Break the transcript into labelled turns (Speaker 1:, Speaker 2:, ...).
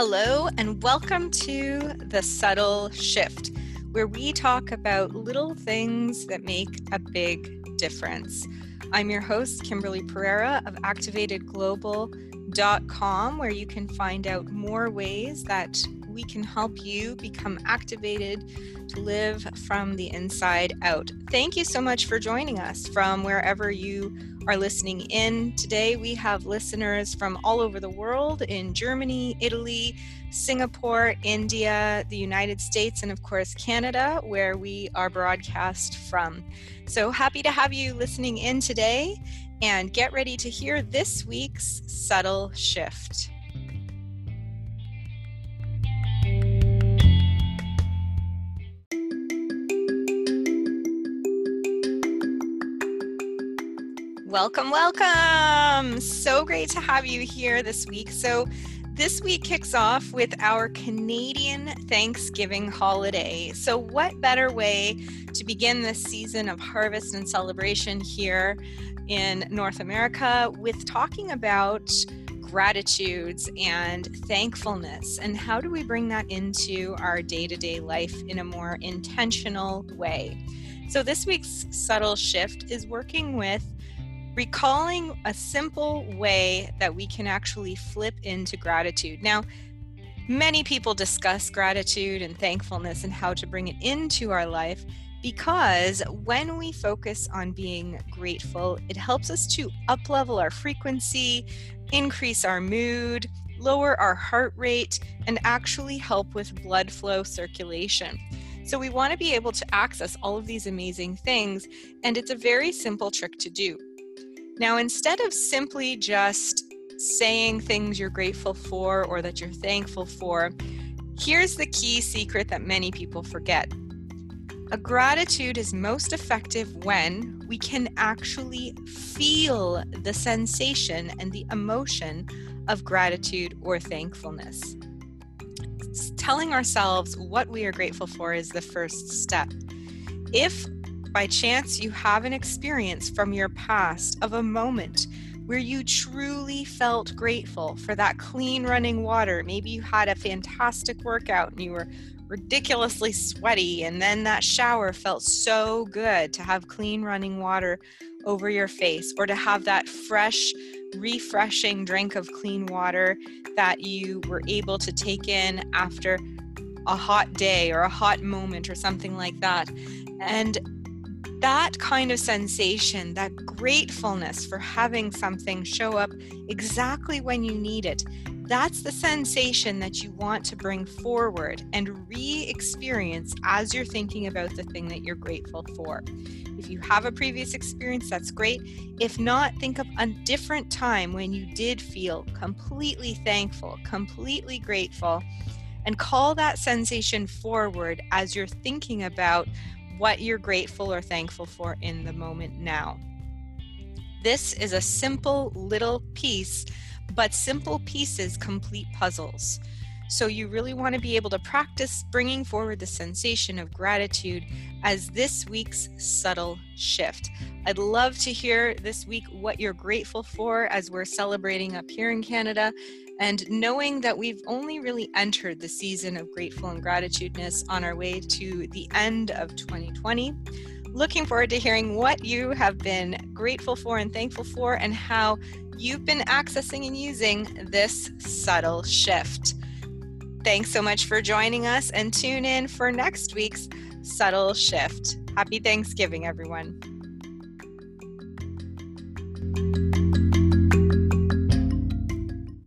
Speaker 1: Hello, and welcome to The Subtle Shift, where we talk about little things that make a big difference. I'm your host, Kimberly Pereira of ActivatedGlobal.com, where you can find out more ways that we can help you become activated to live from the inside out. Thank you so much for joining us from wherever you are listening in. Today, we have listeners from all over the world in Germany, Italy, Singapore, India, the United States, and of course, Canada, where we are broadcast from. So happy to have you listening in today and get ready to hear this week's subtle shift. Welcome, welcome. So great to have you here this week. So, this week kicks off with our Canadian Thanksgiving holiday. So, what better way to begin this season of harvest and celebration here in North America with talking about gratitudes and thankfulness and how do we bring that into our day-to-day life in a more intentional way. So this week's subtle shift is working with recalling a simple way that we can actually flip into gratitude. Now, many people discuss gratitude and thankfulness and how to bring it into our life because when we focus on being grateful, it helps us to uplevel our frequency, increase our mood, lower our heart rate, and actually help with blood flow circulation. So, we want to be able to access all of these amazing things, and it's a very simple trick to do. Now, instead of simply just saying things you're grateful for or that you're thankful for, here's the key secret that many people forget. A gratitude is most effective when we can actually feel the sensation and the emotion of gratitude or thankfulness. Telling ourselves what we are grateful for is the first step. If by chance you have an experience from your past of a moment where you truly felt grateful for that clean running water. Maybe you had a fantastic workout and you were ridiculously sweaty, and then that shower felt so good to have clean running water over your face or to have that fresh, refreshing drink of clean water that you were able to take in after a hot day or a hot moment or something like that. And that kind of sensation, that gratefulness for having something show up exactly when you need it, that's the sensation that you want to bring forward and re experience as you're thinking about the thing that you're grateful for. If you have a previous experience, that's great. If not, think of a different time when you did feel completely thankful, completely grateful, and call that sensation forward as you're thinking about what you're grateful or thankful for in the moment now. This is a simple little piece, but simple pieces complete puzzles. So, you really want to be able to practice bringing forward the sensation of gratitude as this week's subtle shift. I'd love to hear this week what you're grateful for as we're celebrating up here in Canada and knowing that we've only really entered the season of grateful and gratitudeness on our way to the end of 2020. Looking forward to hearing what you have been grateful for and thankful for, and how you've been accessing and using this subtle shift. Thanks so much for joining us and tune in for next week's Subtle Shift. Happy Thanksgiving, everyone.